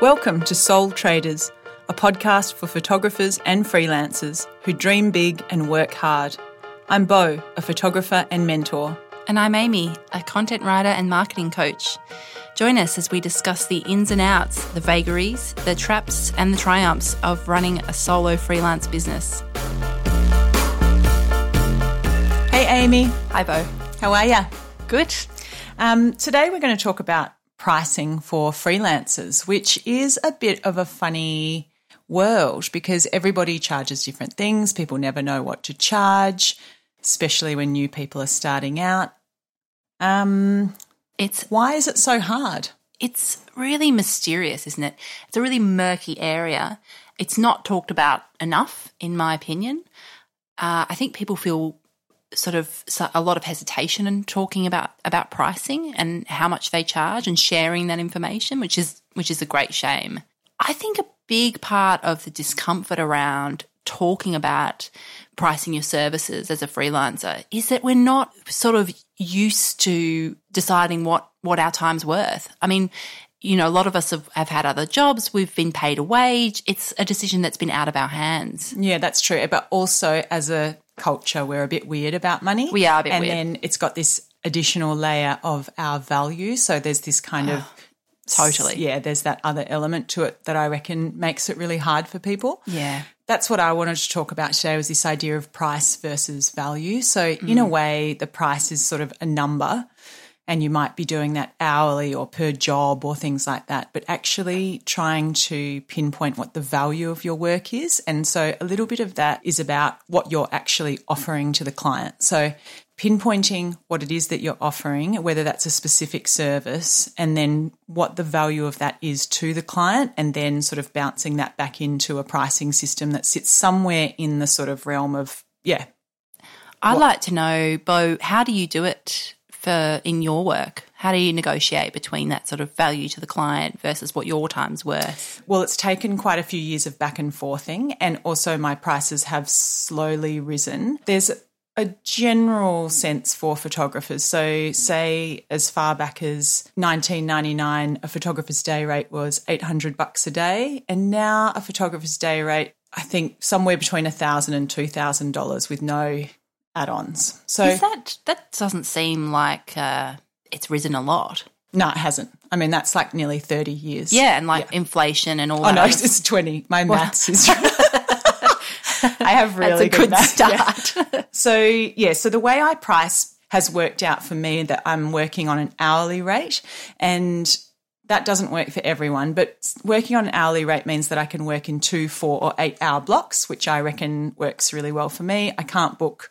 Welcome to Soul Traders, a podcast for photographers and freelancers who dream big and work hard. I'm Bo, a photographer and mentor. And I'm Amy, a content writer and marketing coach. Join us as we discuss the ins and outs, the vagaries, the traps, and the triumphs of running a solo freelance business. Hey, Amy. Hi, Bo. How are ya? Good. Um, today we're going to talk about pricing for freelancers, which is a bit of a funny world because everybody charges different things. People never know what to charge, especially when new people are starting out. Um, It's why is it so hard? it's really mysterious, isn't it? It's a really murky area. It's not talked about enough, in my opinion. Uh, I think people feel sort of a lot of hesitation in talking about about pricing and how much they charge and sharing that information, which is which is a great shame. I think a big part of the discomfort around talking about pricing your services as a freelancer is that we're not sort of used to deciding what what our time's worth. I mean, you know, a lot of us have, have had other jobs. We've been paid a wage. It's a decision that's been out of our hands. Yeah, that's true. But also, as a culture, we're a bit weird about money. We are a bit and weird. then it's got this additional layer of our value. So there's this kind of Totally. yeah. There's that other element to it that I reckon makes it really hard for people. Yeah. That's what I wanted to talk about today was this idea of price versus value. So in a mm. way, the price is sort of a number and you might be doing that hourly or per job or things like that, but actually trying to pinpoint what the value of your work is. And so a little bit of that is about what you're actually offering to the client. So pinpointing what it is that you're offering, whether that's a specific service, and then what the value of that is to the client, and then sort of bouncing that back into a pricing system that sits somewhere in the sort of realm of, yeah, I'd like to know, Bo, how do you do it for in your work? How do you negotiate between that sort of value to the client versus what your time's worth? Well, it's taken quite a few years of back and forthing, and also my prices have slowly risen. There's a general sense for photographers. So, say as far back as 1999, a photographer's day rate was 800 bucks a day, and now a photographer's day rate, I think, somewhere between a thousand and two thousand dollars with no add-ons. So, Is that that doesn't seem like uh, it's risen a lot? no, it hasn't. I mean, that's like nearly 30 years. Yeah, and like inflation and all Oh that. no, it's 20. My maths is. I have really That's a good maths, yeah. start. So yeah, so the way I price has worked out for me that I'm working on an hourly rate and that doesn't work for everyone, but working on an hourly rate means that I can work in two, four, or eight hour blocks, which I reckon works really well for me. I can't book,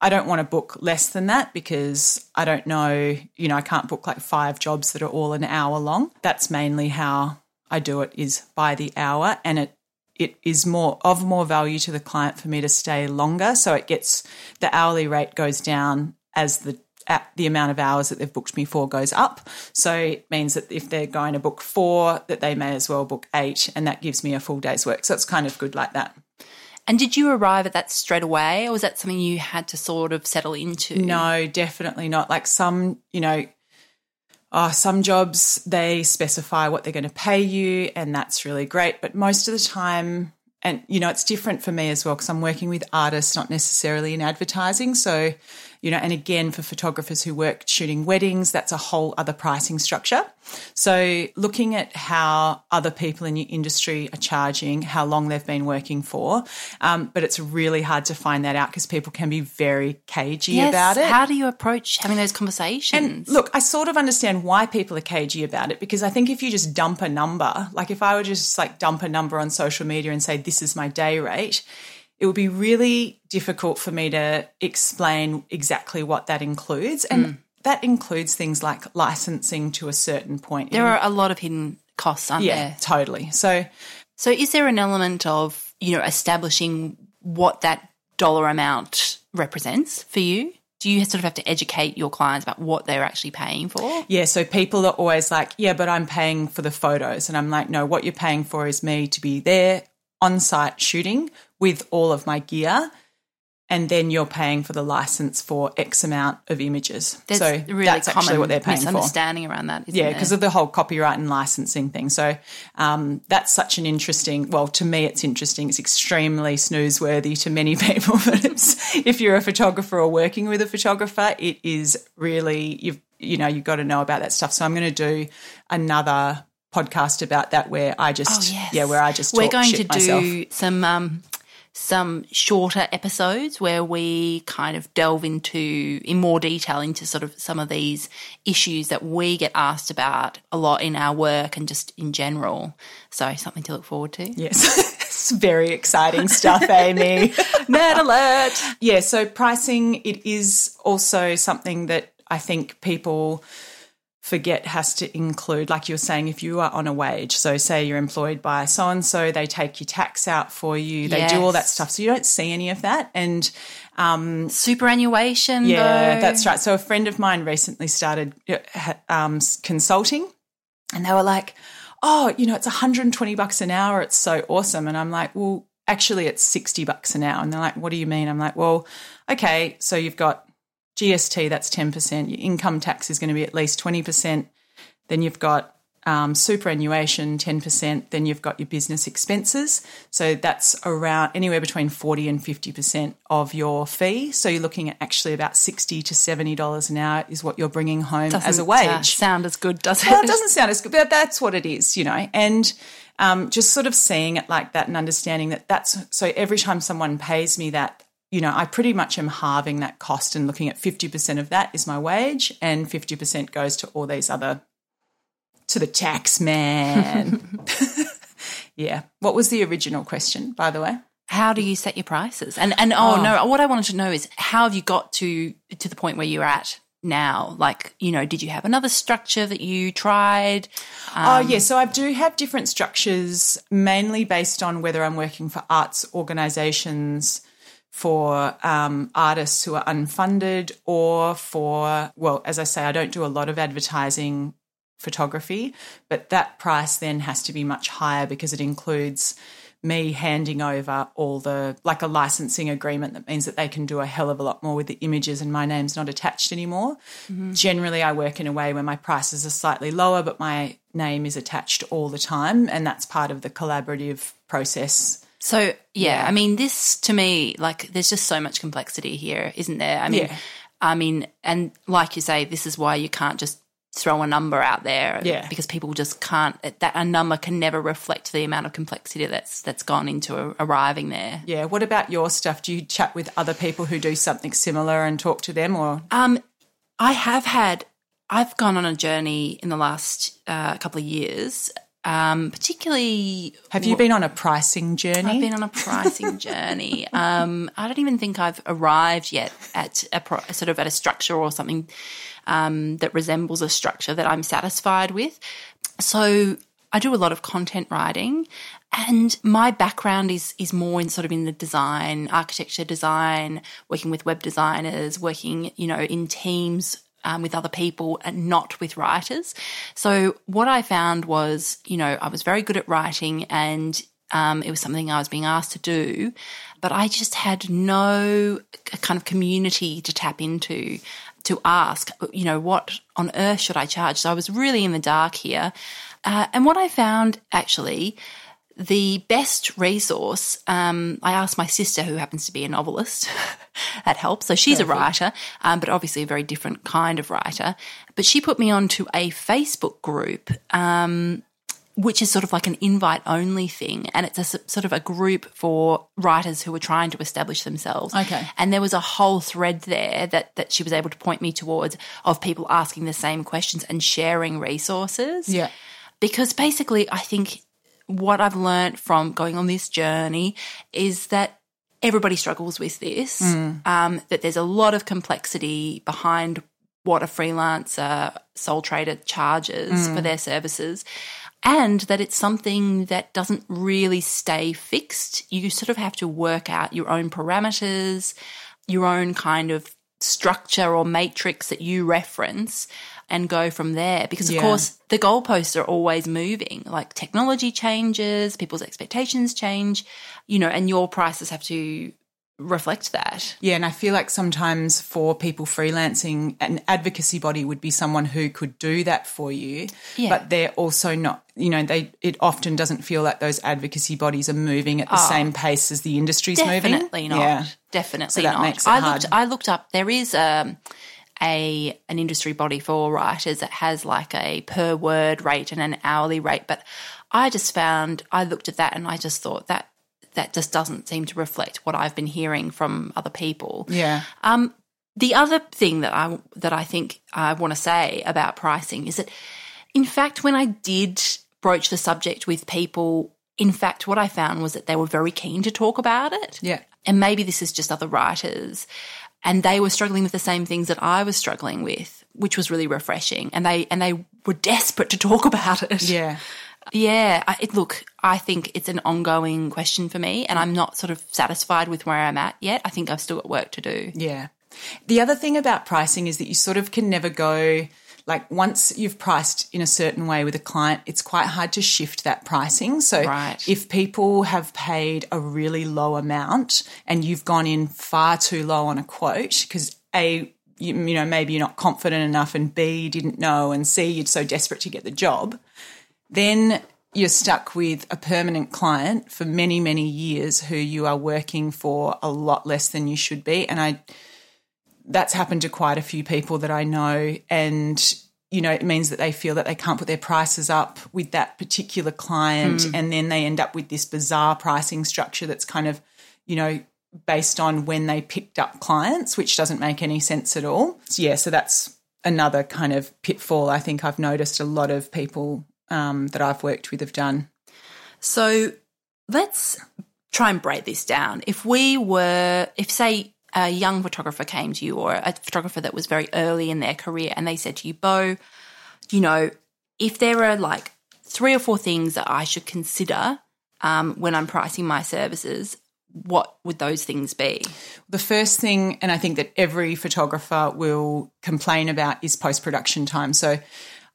I don't want to book less than that because I don't know, you know, I can't book like five jobs that are all an hour long. That's mainly how I do it is by the hour and it it is more of more value to the client for me to stay longer. So it gets the hourly rate goes down as the the amount of hours that they've booked me for goes up. So it means that if they're going to book four, that they may as well book eight, and that gives me a full day's work. So it's kind of good like that. And did you arrive at that straight away, or was that something you had to sort of settle into? No, definitely not. Like some, you know, oh, some jobs they specify what they're going to pay you, and that's really great. But most of the time, and you know, it's different for me as well because I'm working with artists, not necessarily in advertising. So, you know, and again, for photographers who work shooting weddings, that's a whole other pricing structure. So, looking at how other people in your industry are charging, how long they've been working for, um, but it's really hard to find that out because people can be very cagey Yes, about it. How do you approach having those conversations? And Look, I sort of understand why people are cagey about it because I think if you just dump a number, like if I were just like dump a number on social media and say, this is my day rate, it would be really difficult for me to explain exactly what that includes. And mm. that includes things like licensing to a certain point. there are a lot of hidden costs, aren't yeah, there? totally. So, So is there an element of, you know, establishing what that dollar amount represents for you? Do you sort of have to educate your clients about what they're actually paying for? Yeah, so people are always like, yeah, but I'm paying for the photos. And I'm like, no, what you're paying for is me to be there on site shooting with all of my gear and then you're paying for the license for X amount of images. There's so really that's actually what they're paying for. misunderstanding around that. Isn't Yeah, because of the whole copyright and licensing thing. So um, that's such an interesting. Well, to me, it's interesting. It's extremely snoozeworthy to many people. But it's, if you're a photographer or working with a photographer, it is really you've you know you've got to know about that stuff. So I'm going to do another podcast about that where I just Oh, yes. yeah where I just we're going to myself. do some um, some shorter episodes where we kind of delve into in more detail into sort of some of these issues that we get asked about a lot in our work and just in general. So something to look forward to. Yes. it's very exciting stuff, Amy. Nerd alert! Yeah, so pricing it is also something that I think people forget has to include like you were saying if you are on a wage. So say you're employed by so and so they take your tax out for you they do all that stuff. So you don't see any of that. And Superannuation. yeah though. that's right. So a friend of mine recently started uh, um, consulting and they were like oh you know it's 120 bucks an hour. It's so awesome. And i'm like well actually it's 60 bucks an hour. And they're like what do you mean? I'm like well okay so you've got gst that's 10% your income tax is going to be at least 20% then you've got um, superannuation 10% then you've got your business expenses. So that's around anywhere between 40 and 50% of your fee. So you're looking at actually about 60 to 70 dollars an hour is what you're bringing home as a Doesn't, wage. uh, sound as good, does it? well, it doesn't sound as good, but that's what it is, you know. And um, just sort of seeing it like that and understanding that that's so every time someone pays me that, you know, I pretty much am halving that cost and looking at 50% of that is my wage and 50% goes to all these other, to the tax man. yeah. What was the original question, by the way? how do you set your prices? And and oh, oh, no, what I wanted to know is how have you got to to the point where you're at now? Like, you know, did you have another structure that you tried? oh, um, yeah. So I do have different structures, mainly based on whether I'm working for arts organisations, for um, artists who are unfunded, or for, well, as I say, I don't do a lot of advertising photography, but that price then has to be much higher because it includes me handing over all the like a licensing agreement that means that they can do a hell of a lot more with the images and my name's not attached anymore. Generally I work in a way where my prices are slightly lower but my name is attached all the time and that's part of the collaborative process. So yeah, I mean, this to me, like, there's just so much complexity here, isn't there? I mean, Yeah. I mean, and like you say, this is why you can't just throw a number out there, Yeah. because people just can't. That a number can never reflect the amount of complexity that's that's gone into arriving there. Yeah, what about your stuff? Do you chat with other people who do something similar and talk to them or Um, I have had. I've gone on a journey in the last uh, couple of years, um, particularly have you been on a pricing journey? I've been on a pricing journey. Um, I don't even think I've arrived yet at a pro- sort of at a structure or something um, that resembles a structure that I'm satisfied with. So I do a lot of content writing, and my background is is more in sort of in the design, architecture design, working with web designers, working you know in teams um, with other people and not with writers. So what I found was, you know, I was very good at writing and um, it was something I was being asked to do, but I just had no kind of community to tap into to ask, you know, what on earth should I charge? So I was really in the dark here. Uh, and what I found actually, the best resource, um, I asked my sister, who happens to be a novelist, that helps. So she's a writer, um, but obviously a very different kind of writer. But she put me onto a Facebook group, um, which is sort of like an invite only thing. And it's a sort of a group for writers who are trying to establish themselves. Okay. And there was a whole thread there that, that she was able to point me towards of people asking the same questions and sharing resources yeah. because basically I think what I've learned from going on this journey is that everybody struggles with this, um, that there's a lot of complexity behind what a freelancer sole trader charges for their services. And that it's something that doesn't really stay fixed. You sort of have to work out your own parameters, your own kind of structure or matrix that you reference and go from there. Because, of Yeah. course, the goalposts are always moving. Like technology changes, people's expectations change, you know, and your prices have to reflect that. Yeah, and I feel like sometimes for people freelancing, an advocacy body would be someone who could do that for you, Yeah. but they're also not. You know, they it often doesn't feel like those advocacy bodies are moving at the same pace as the industry's moving. Definitely not. Yeah, Definitely that not. makes it I hard. looked. I looked up. There is um, a an industry body for writers that has like a per word rate and an hourly rate. But I just found I looked at that and I just thought that that just doesn't seem to reflect what I've been hearing from other people. yeah, Um, the other thing that I that I think I want to say about pricing is that, in fact, when I did broach the subject with people, in fact, what I found was that they were very keen to talk about it. yeah, And maybe this is just other writers, and they were struggling with the same things that I was struggling with, which was really refreshing. And they and they were desperate to talk about it. yeah. Yeah, I, it, look, I think it's an ongoing question for me, and I'm not sort of satisfied with where I'm at yet. I think I've still got work to do. Yeah. The other thing about pricing is that you sort of can never go like once you've priced in a certain way with a client, it's quite hard to shift that pricing. So Right. if people have paid a really low amount and you've gone in far too low on a quote because a you, you know maybe you're not confident enough and b you didn't know and c you're so desperate to get the job then you're stuck with a permanent client for many, many years who you are working for a lot less than you should be. And I, that's happened to quite a few people that I know. And, you know, it means that they feel that they can't put their prices up with that particular client. And then they end up with this bizarre pricing structure that's kind of, you know, based on when they picked up clients, which doesn't make any sense at all. So, yeah, so that's another kind of pitfall I think I've noticed a lot of people um, that I've worked with have done. So let's try and break this down. If we were, if say a young photographer came to you or a photographer that was very early in their career and they said to you, Bo, you know, if there are like three or four things that I should consider um, when I'm pricing my services, what would those things be? The first thing, and I think that every photographer will complain about, is post production time. So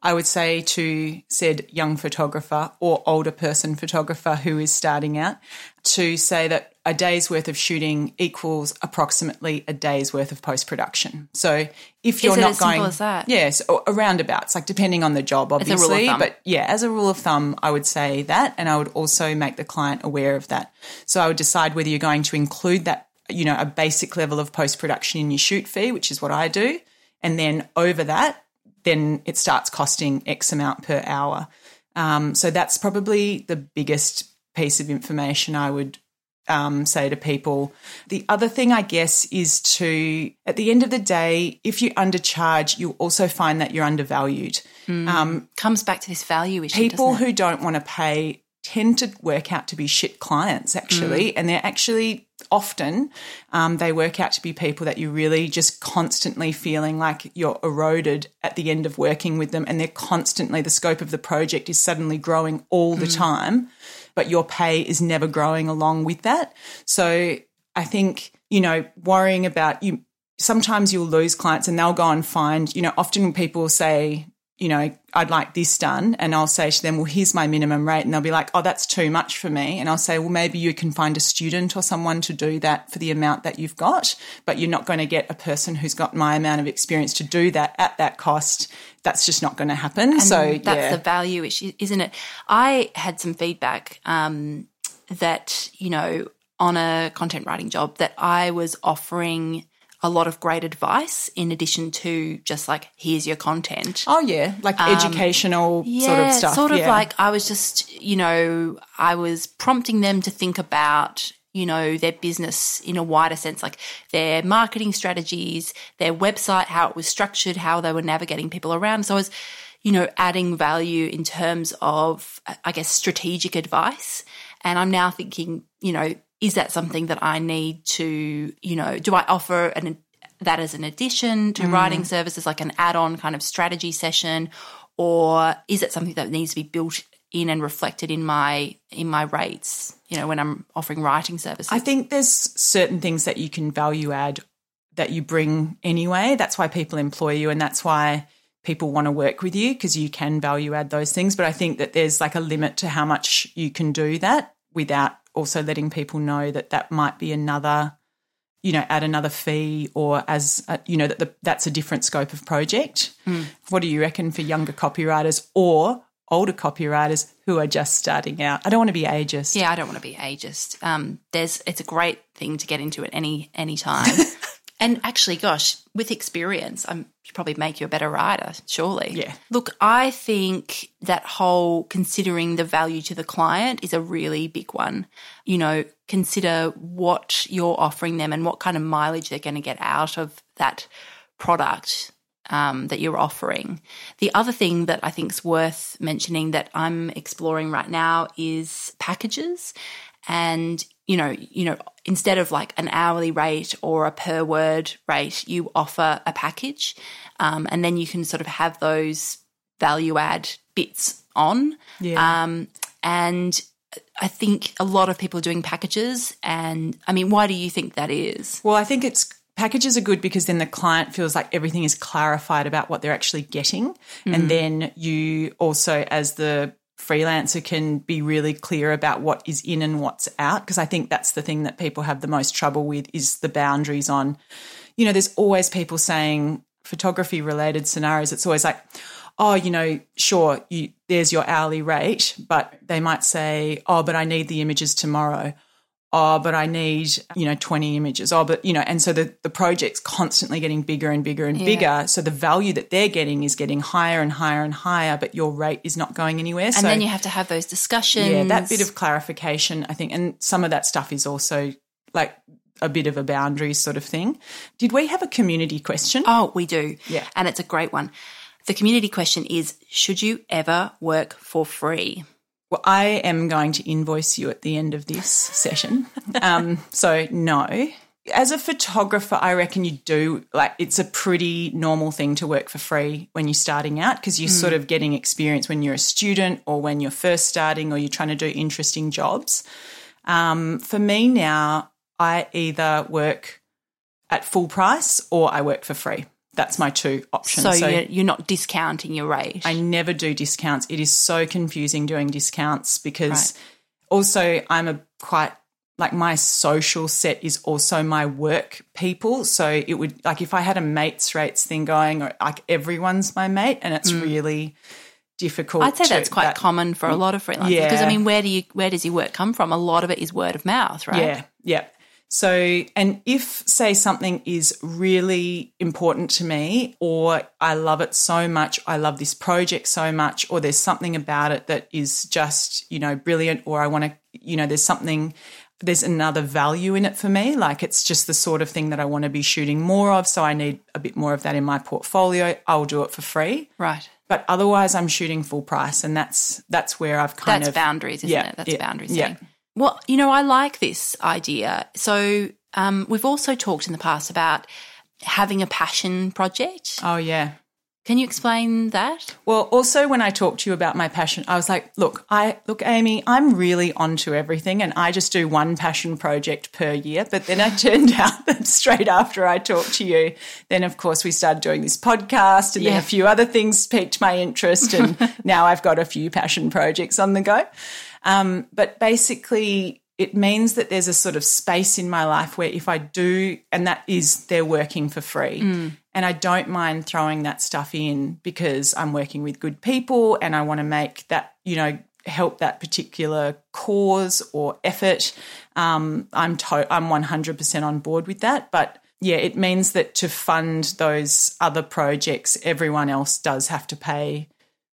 I would say to said young photographer or older person photographer who is starting out to say that a day's worth of shooting equals approximately a day's worth of post production. So if you're it not as simple going, as that? yes, or around abouts, like depending on the job, a rule of obviously, but yeah, as a rule of thumb, I would say that, and I would also make the client aware of that. So I would decide whether you're going to include that, you know, a basic level of post production in your shoot fee, which is what I do, and then over that, then it starts costing X amount per hour. Um, so that's probably the biggest piece of information I would um, say to people. The other thing, I guess, is to, at the end of the day, if you undercharge, you also find that you're undervalued. Comes back to this value issue. People who don't want to pay tend to work out to be shit clients, actually. And they're actually often, um, they work out to be people that you're really just constantly feeling like you're eroded at the end of working with them. And they're constantly, the scope of the project is suddenly growing all the time, but your pay is never growing along with that. So I think, you know, worrying about you, sometimes you'll lose clients and they'll go and find, you know, often people say, you know, I'd like this done. And I'll say to them, well, here's my minimum rate. And they'll be like, oh, that's too much for me. And I'll say, well, maybe you can find a student or someone to do that for the amount that you've got, but you're not going to get a person who's got my amount of experience to do that at that cost. That's just not going to happen. so that's yeah. the value issue, isn't it? I had some feedback um, that you know on a content writing job that I was offering a lot of great advice in addition to just like here's your content. oh yeah, like um, educational sort of stuff. Sort of yeah. like I was just, you know, I was prompting them to think about, you know, their business in a wider sense, like their marketing strategies, their website, how it was structured, how they were navigating people around. So I was, you know, adding value in terms of, I guess, strategic advice. And I'm now thinking, you know, is that something that I need to, you know, do I offer an that as an addition to mm. writing services, like an add-on kind of strategy session, or is it something that needs to be built in and reflected in my in my rates? You know, when I'm offering writing services. I think there's certain things that you can value add that you bring anyway. That's why people employ you, and that's why people want to work with you because you can value add those things. But I think that there's like a limit to how much you can do that without also letting people know that that might be another you know, add another fee or as, a, you know, that the, that's a different scope of project. Hmm. What do you reckon for younger copywriters or older copywriters who are just starting out? I don't want to be ageist. Yeah, I don't want to be ageist. Um, there's it's a great thing to get into at any any time. and actually, gosh, with experience, I'm probably make you a better writer, surely. Yeah. Look, I think that whole considering the value to the client is a really big one. You know, consider what you're offering them and what kind of mileage they're going to get out of that product um, that you're offering. The other thing that I think is worth mentioning that I'm exploring right now is packages, and you know, you know, instead of like an hourly rate or a per word rate, you offer a package, um, and then you can sort of have those value add bits on. Yeah. Um, and I think a lot of people are doing packages, and I mean, why do you think that is? Well, I think it's packages are good because then the client feels like everything is clarified about what they're actually getting. And then you also, as the freelancer, can be really clear about what is in and what's out. Because I think that's the thing that people have the most trouble with is the boundaries on, you know, there's always people saying photography related scenarios. It's always like, oh, you know, sure, you, there's your hourly rate, but they might say, oh, but I need the images tomorrow oh, but I need, you know, 20 images. Oh, but, you know, and so the, the project's constantly getting bigger and bigger and bigger. So the value that they're getting is getting higher and higher and higher, but your rate is not going anywhere. And so, then you have to have those discussions. yeah, that bit of clarification, I think, and some of that stuff is also like a bit of a boundary sort of thing. Did we have a community question? Oh, we do. Yeah. And it's a great one. The community question is Should you ever work for free? Well, I am going to invoice you at the end of this session. Um, so, no. As a photographer, I reckon you do like it's a pretty normal thing to work for free when you're starting out because you're sort of getting experience when you're a student or when you're first starting or you're trying to do interesting jobs. Um, for me now, I either work at full price or I work for free. That's my two options. So, you're, you're not discounting your rate. I never do discounts. It is so confusing doing discounts because also I'm a quite like my social set is also my work people. So it would like if I had a mates rates thing going or like everyone's my mate and it's really difficult. Mm. I'd say to- that's quite that- common for a lot of freelancers Yeah. because I mean, where do you where does your work come from? A lot of it is word of mouth, right? Yeah, yeah. So, and if, say, something is really important to me, or I love it so much, I love this project so much, or there's something about it that is just, you know, brilliant, or I want to, you know, there's something, there's another value in it for me. Like it's just the sort of thing that I want to be shooting more of. So I need a bit more of that in my portfolio. I'll do it for free. Right. But otherwise, I'm shooting full price, and that's that's where I've kind That's of boundaries, isn't Yeah, it? That's yeah, boundaries yeah. setting. Well, you know, I like this idea. So um, we've also talked in the past about having a passion project. oh yeah, Can you explain that? Well, also when I talked to you about my passion, I was like, look, I look, Amy, I'm really onto everything and I just do one passion project per year. But then it turned out that straight after I talked to you, then of course we started doing this podcast and then a few other things piqued my interest and now I've got a few passion projects on the go. Um, but basically it means that there's a sort of space in my life where if I do, and that is they're working for free. And I don't mind throwing that stuff in because I'm working with good people and I want to make that, you know, help that particular cause or effort. Um, I'm to- I'm 100% on board with that. But yeah, it means that to fund those other projects, everyone else does have to pay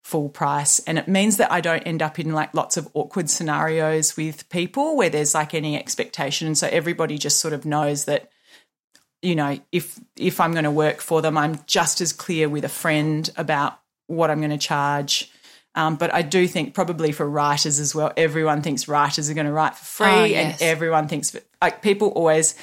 full price. And it means that I don't end up in like lots of awkward scenarios with people where there's like any expectation. And so everybody just sort of knows that, you know, if if I'm going to work for them, I'm just as clear with a friend about what I'm going to charge. Um, but I do think probably for writers as well, everyone thinks writers are going to write for free, Oh, yes. and everyone thinks like people always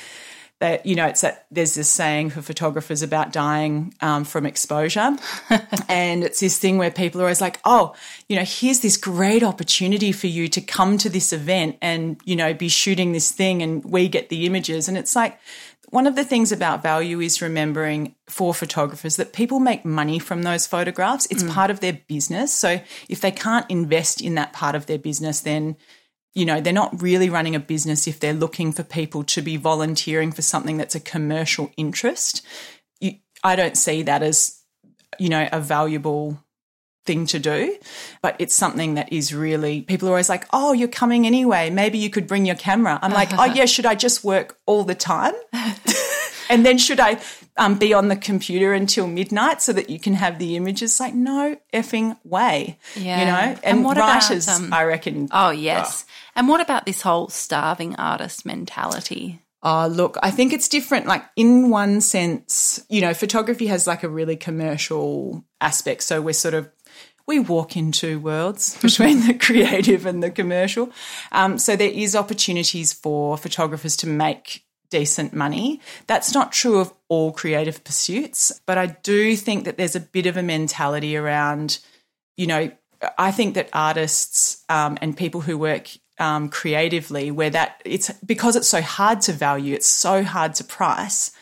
that you know it's that there's this saying for photographers about dying um, from exposure and it's this thing where people are always like oh you know here's this great opportunity for you to come to this event and you know be shooting this thing and we get the images and it's like one of the things about value is remembering for photographers that people make money from those photographs. It's part of their business. So if they can't invest in that part of their business, then you know, they're not really running a business if they're looking for people to be volunteering for something that's a commercial interest. You, I don't see that as, you know, a valuable thing to do, but it's something that is really, people are always like, oh, you're coming anyway. Maybe you could bring your camera. I'm like, oh, yeah, should I just work all the time? and then should I um, be on the computer until midnight so that you can have the images? Like, no effing way. Yeah. You know? And, And what about, writers, um, I reckon. Oh, yes. And what about this whole starving artist mentality? Oh, look, I think it's different. Like, in one sense, you know, photography has like a really commercial aspect. So we're sort of, we walk in two worlds between the creative and the commercial. Um, so there is opportunities for photographers to make decent money. That's not true of all creative pursuits, but I do think that there's a bit of a mentality around, you know, I think that artists um, and people who work um, creatively, where that it's because it's so hard to value, it's so hard to price,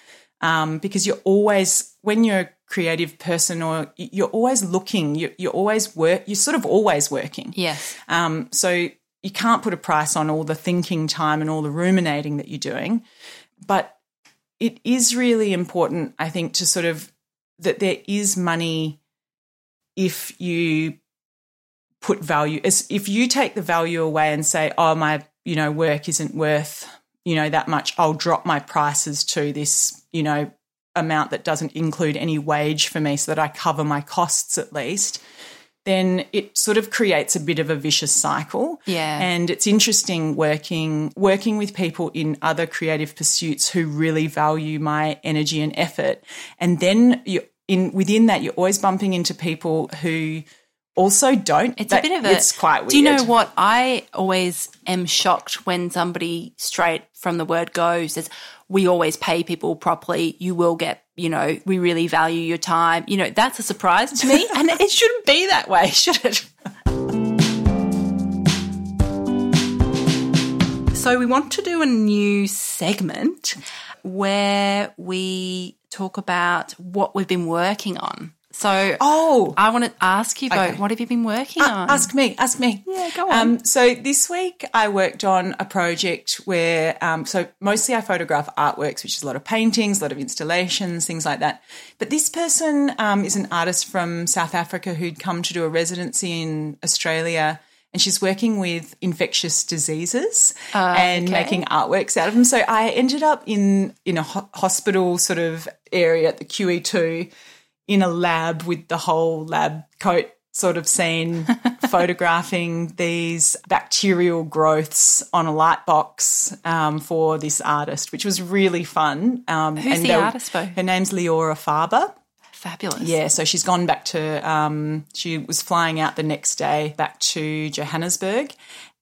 um, because you're always when you're a creative person or you're always looking, you're, you're always work, you're sort of always working. Yes. Um, so you can't put a price on all the thinking time and all the ruminating that you're doing. But it is really important, I think, to sort of that there is money if you put value if you take the value away and say, oh, my, you know, work isn't worth, you know, that much, I'll drop my prices to this, you know, amount that doesn't include any wage for me so that I cover my costs at least then it sort of creates a bit of a vicious cycle. Yeah. And it's interesting working working with people in other creative pursuits who really value my energy and effort. And then you in within that you're always bumping into people who also don't. It's a bit of a. It's quite weird. Do you know what? I always am shocked when somebody straight from the word go says, "We always pay people properly. You will get, you know, we really value your time." You know, that's a surprise to me, and it shouldn't be that way, should it? So we want to do a new segment where we talk about what we've been working on. So Oh, I want to ask you both, Okay. what have you been working on? Ask me, ask me. Yeah, go on. Um, so this week I worked on a project where, um, so mostly I photograph artworks, which is a lot of paintings, a lot of installations, things like that. But this person um, is an artist from South Africa who'd come to do a residency in Australia. And she's working with infectious diseases and okay. making artworks out of them. So I ended up in in a ho- hospital sort of area at the QE2 in a lab with the whole lab coat sort of scene, photographing these bacterial growths on a light box um, for this artist, which was really fun. Um, Who's the were- artist, Bo? Her name's Leora Farber. Fabulous. Yeah, so she's gone back to, um, she was flying out the next day back to Johannesburg.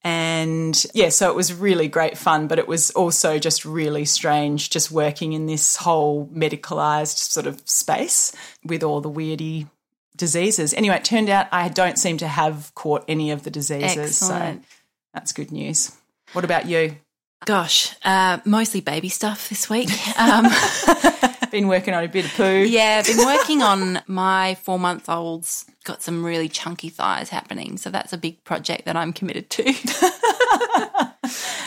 And yeah, so it was really great fun, but it was also just really strange just working in this whole medicalized sort of space with all the weirdy diseases. Anyway, it turned out I don't seem to have caught any of the diseases. Excellent. So that's good news. What about you? Gosh, uh, mostly baby stuff this week. Um, Been working on a bit of poo. yeah, I've been working on my four month old's got some really chunky thighs happening. So that's a big project that I'm committed to.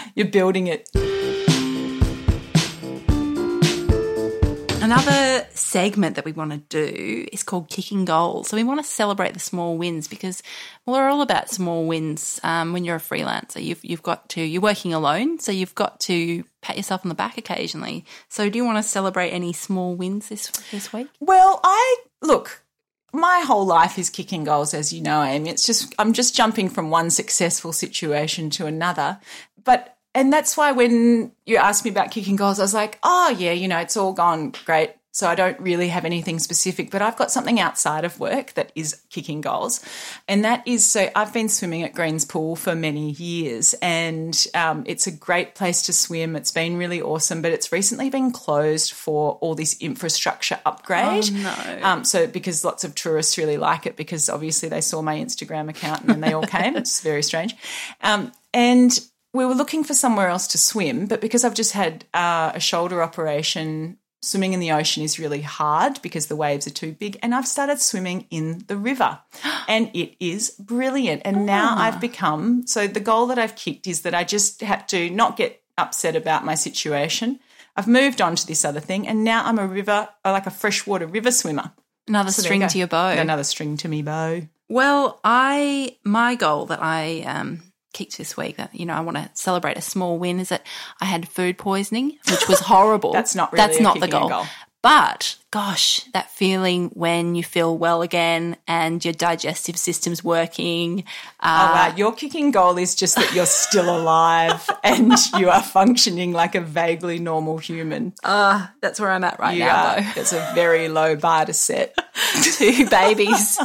You're building it. Another segment that we want to do is called Kicking Goals. So we want to celebrate the small wins because we're all about small wins. Um, when you're a freelancer, you've you've got to you're working alone, so you've got to pat yourself on the back occasionally. So do you want to celebrate any small wins this this week? Well, I look. My whole life is kicking goals, as you know, Amy. It's just I'm just jumping from one successful situation to another. But and that's why when you asked me about kicking goals, I was like, oh yeah, you know, it's all gone great. So I don't really have anything specific, but I've got something outside of work that is kicking goals, and that is so I've been swimming at Greens Pool for many years, and um, it's a great place to swim. It's been really awesome, but it's recently been closed for all this infrastructure upgrade. no. Um, so because lots of tourists really like it because obviously they saw my Instagram account and then they all came. It's very strange. Um, and we were looking for somewhere else to swim, but because I've just had uh, a shoulder operation swimming in the ocean is really hard because the waves are too big. And I've started swimming in the river and it is brilliant. And now I've become so the goal that I've kicked is that I just have to not get upset about my situation. I've moved on to this other thing and now I'm a river, like a freshwater river swimmer. Another So string you to your bow. Another string to me bow. Well, I my goal that I um, kicked this week that you know I want to celebrate a small win is that I had food poisoning, which was horrible. That's not really that's not the goal. goal. But gosh, that feeling when you feel well again and your digestive system's working. Oh, Uh, wow. Your kicking goal is just that you're still alive and you are functioning like a vaguely normal human. uh, that's where I'm at right You now, are. though. It's a very low bar to set. two babies,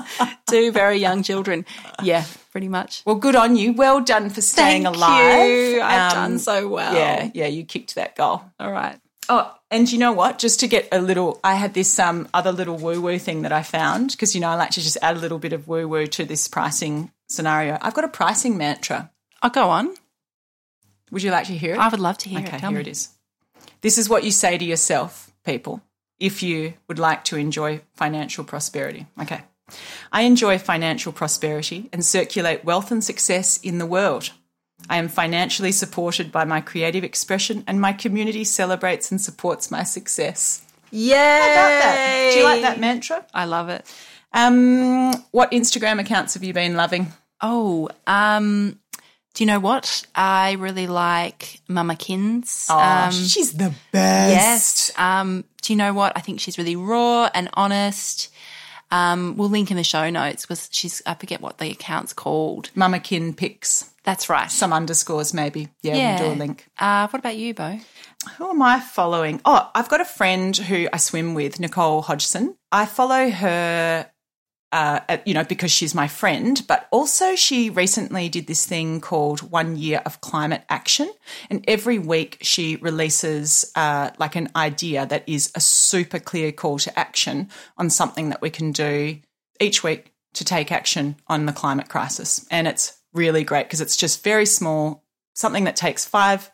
two very young children. Yeah, pretty much. Well, good on you. Well done for staying Thank alive. you. I've Um, done so well. Yeah, yeah, you kicked that goal. All right. Oh, and you know what? Just to get a little, I had this um, other little woo woo thing that I found because, you know, I like to just add a little bit of woo woo to this pricing scenario. I've got a pricing mantra. I'll go on. Would you like to hear it? I would love to hear Okay, it. Tell here me. it is. This is what you say to yourself, people, if you would like to enjoy financial prosperity. Okay. I enjoy financial prosperity and circulate wealth and success in the world. I am financially supported by my creative expression and my community celebrates and supports my success. Yay! That. Do you like that mantra? I love it. Um, what Instagram accounts have you been loving? Oh, um, do you know what? I really like Mama Kins. Oh, um, she's the best. yes. Um, do you know what? I think she's really raw and honest. Um, we'll link in the show notes. Was she's I forget what the account's called. Mama Kin pics. That's right. Some underscores, maybe. Yeah, yeah. we'll do a link. Uh, what about you, Bo? Who am I following? Oh, I've got a friend who I swim with, Nicole Hodgson. I follow her, uh, you know, because she's my friend, but also she recently did this thing called One Year of Climate Action. And every week she releases uh, like an idea that is a super clear call to action on something that we can do each week to take action on the climate crisis. And it's really great because it's just very small, something that takes five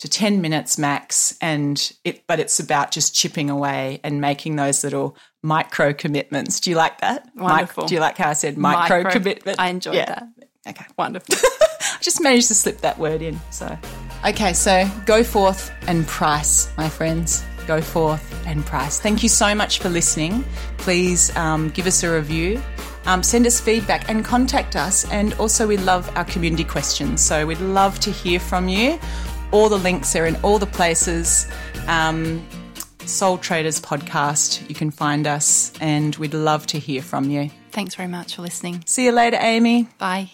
to 10 minutes max and it but it's about just chipping away and making those little micro commitments. Do you like that? Mic- Wonderful. do you like how i said micro, Micro- commitment? I enjoyed Yeah. that. okay. Wonderful. i just managed to slip that word in so. Okay so go forth and price my friends. Go forth and price. Thank you so much for listening. Please um, give us a review. Um, send us feedback and contact us and also we love our community questions. So we'd love to hear from you all the links are in all the places um, soul traders podcast you can find us and we'd love to hear from you Thanks very much for listening. see you later amy Bye.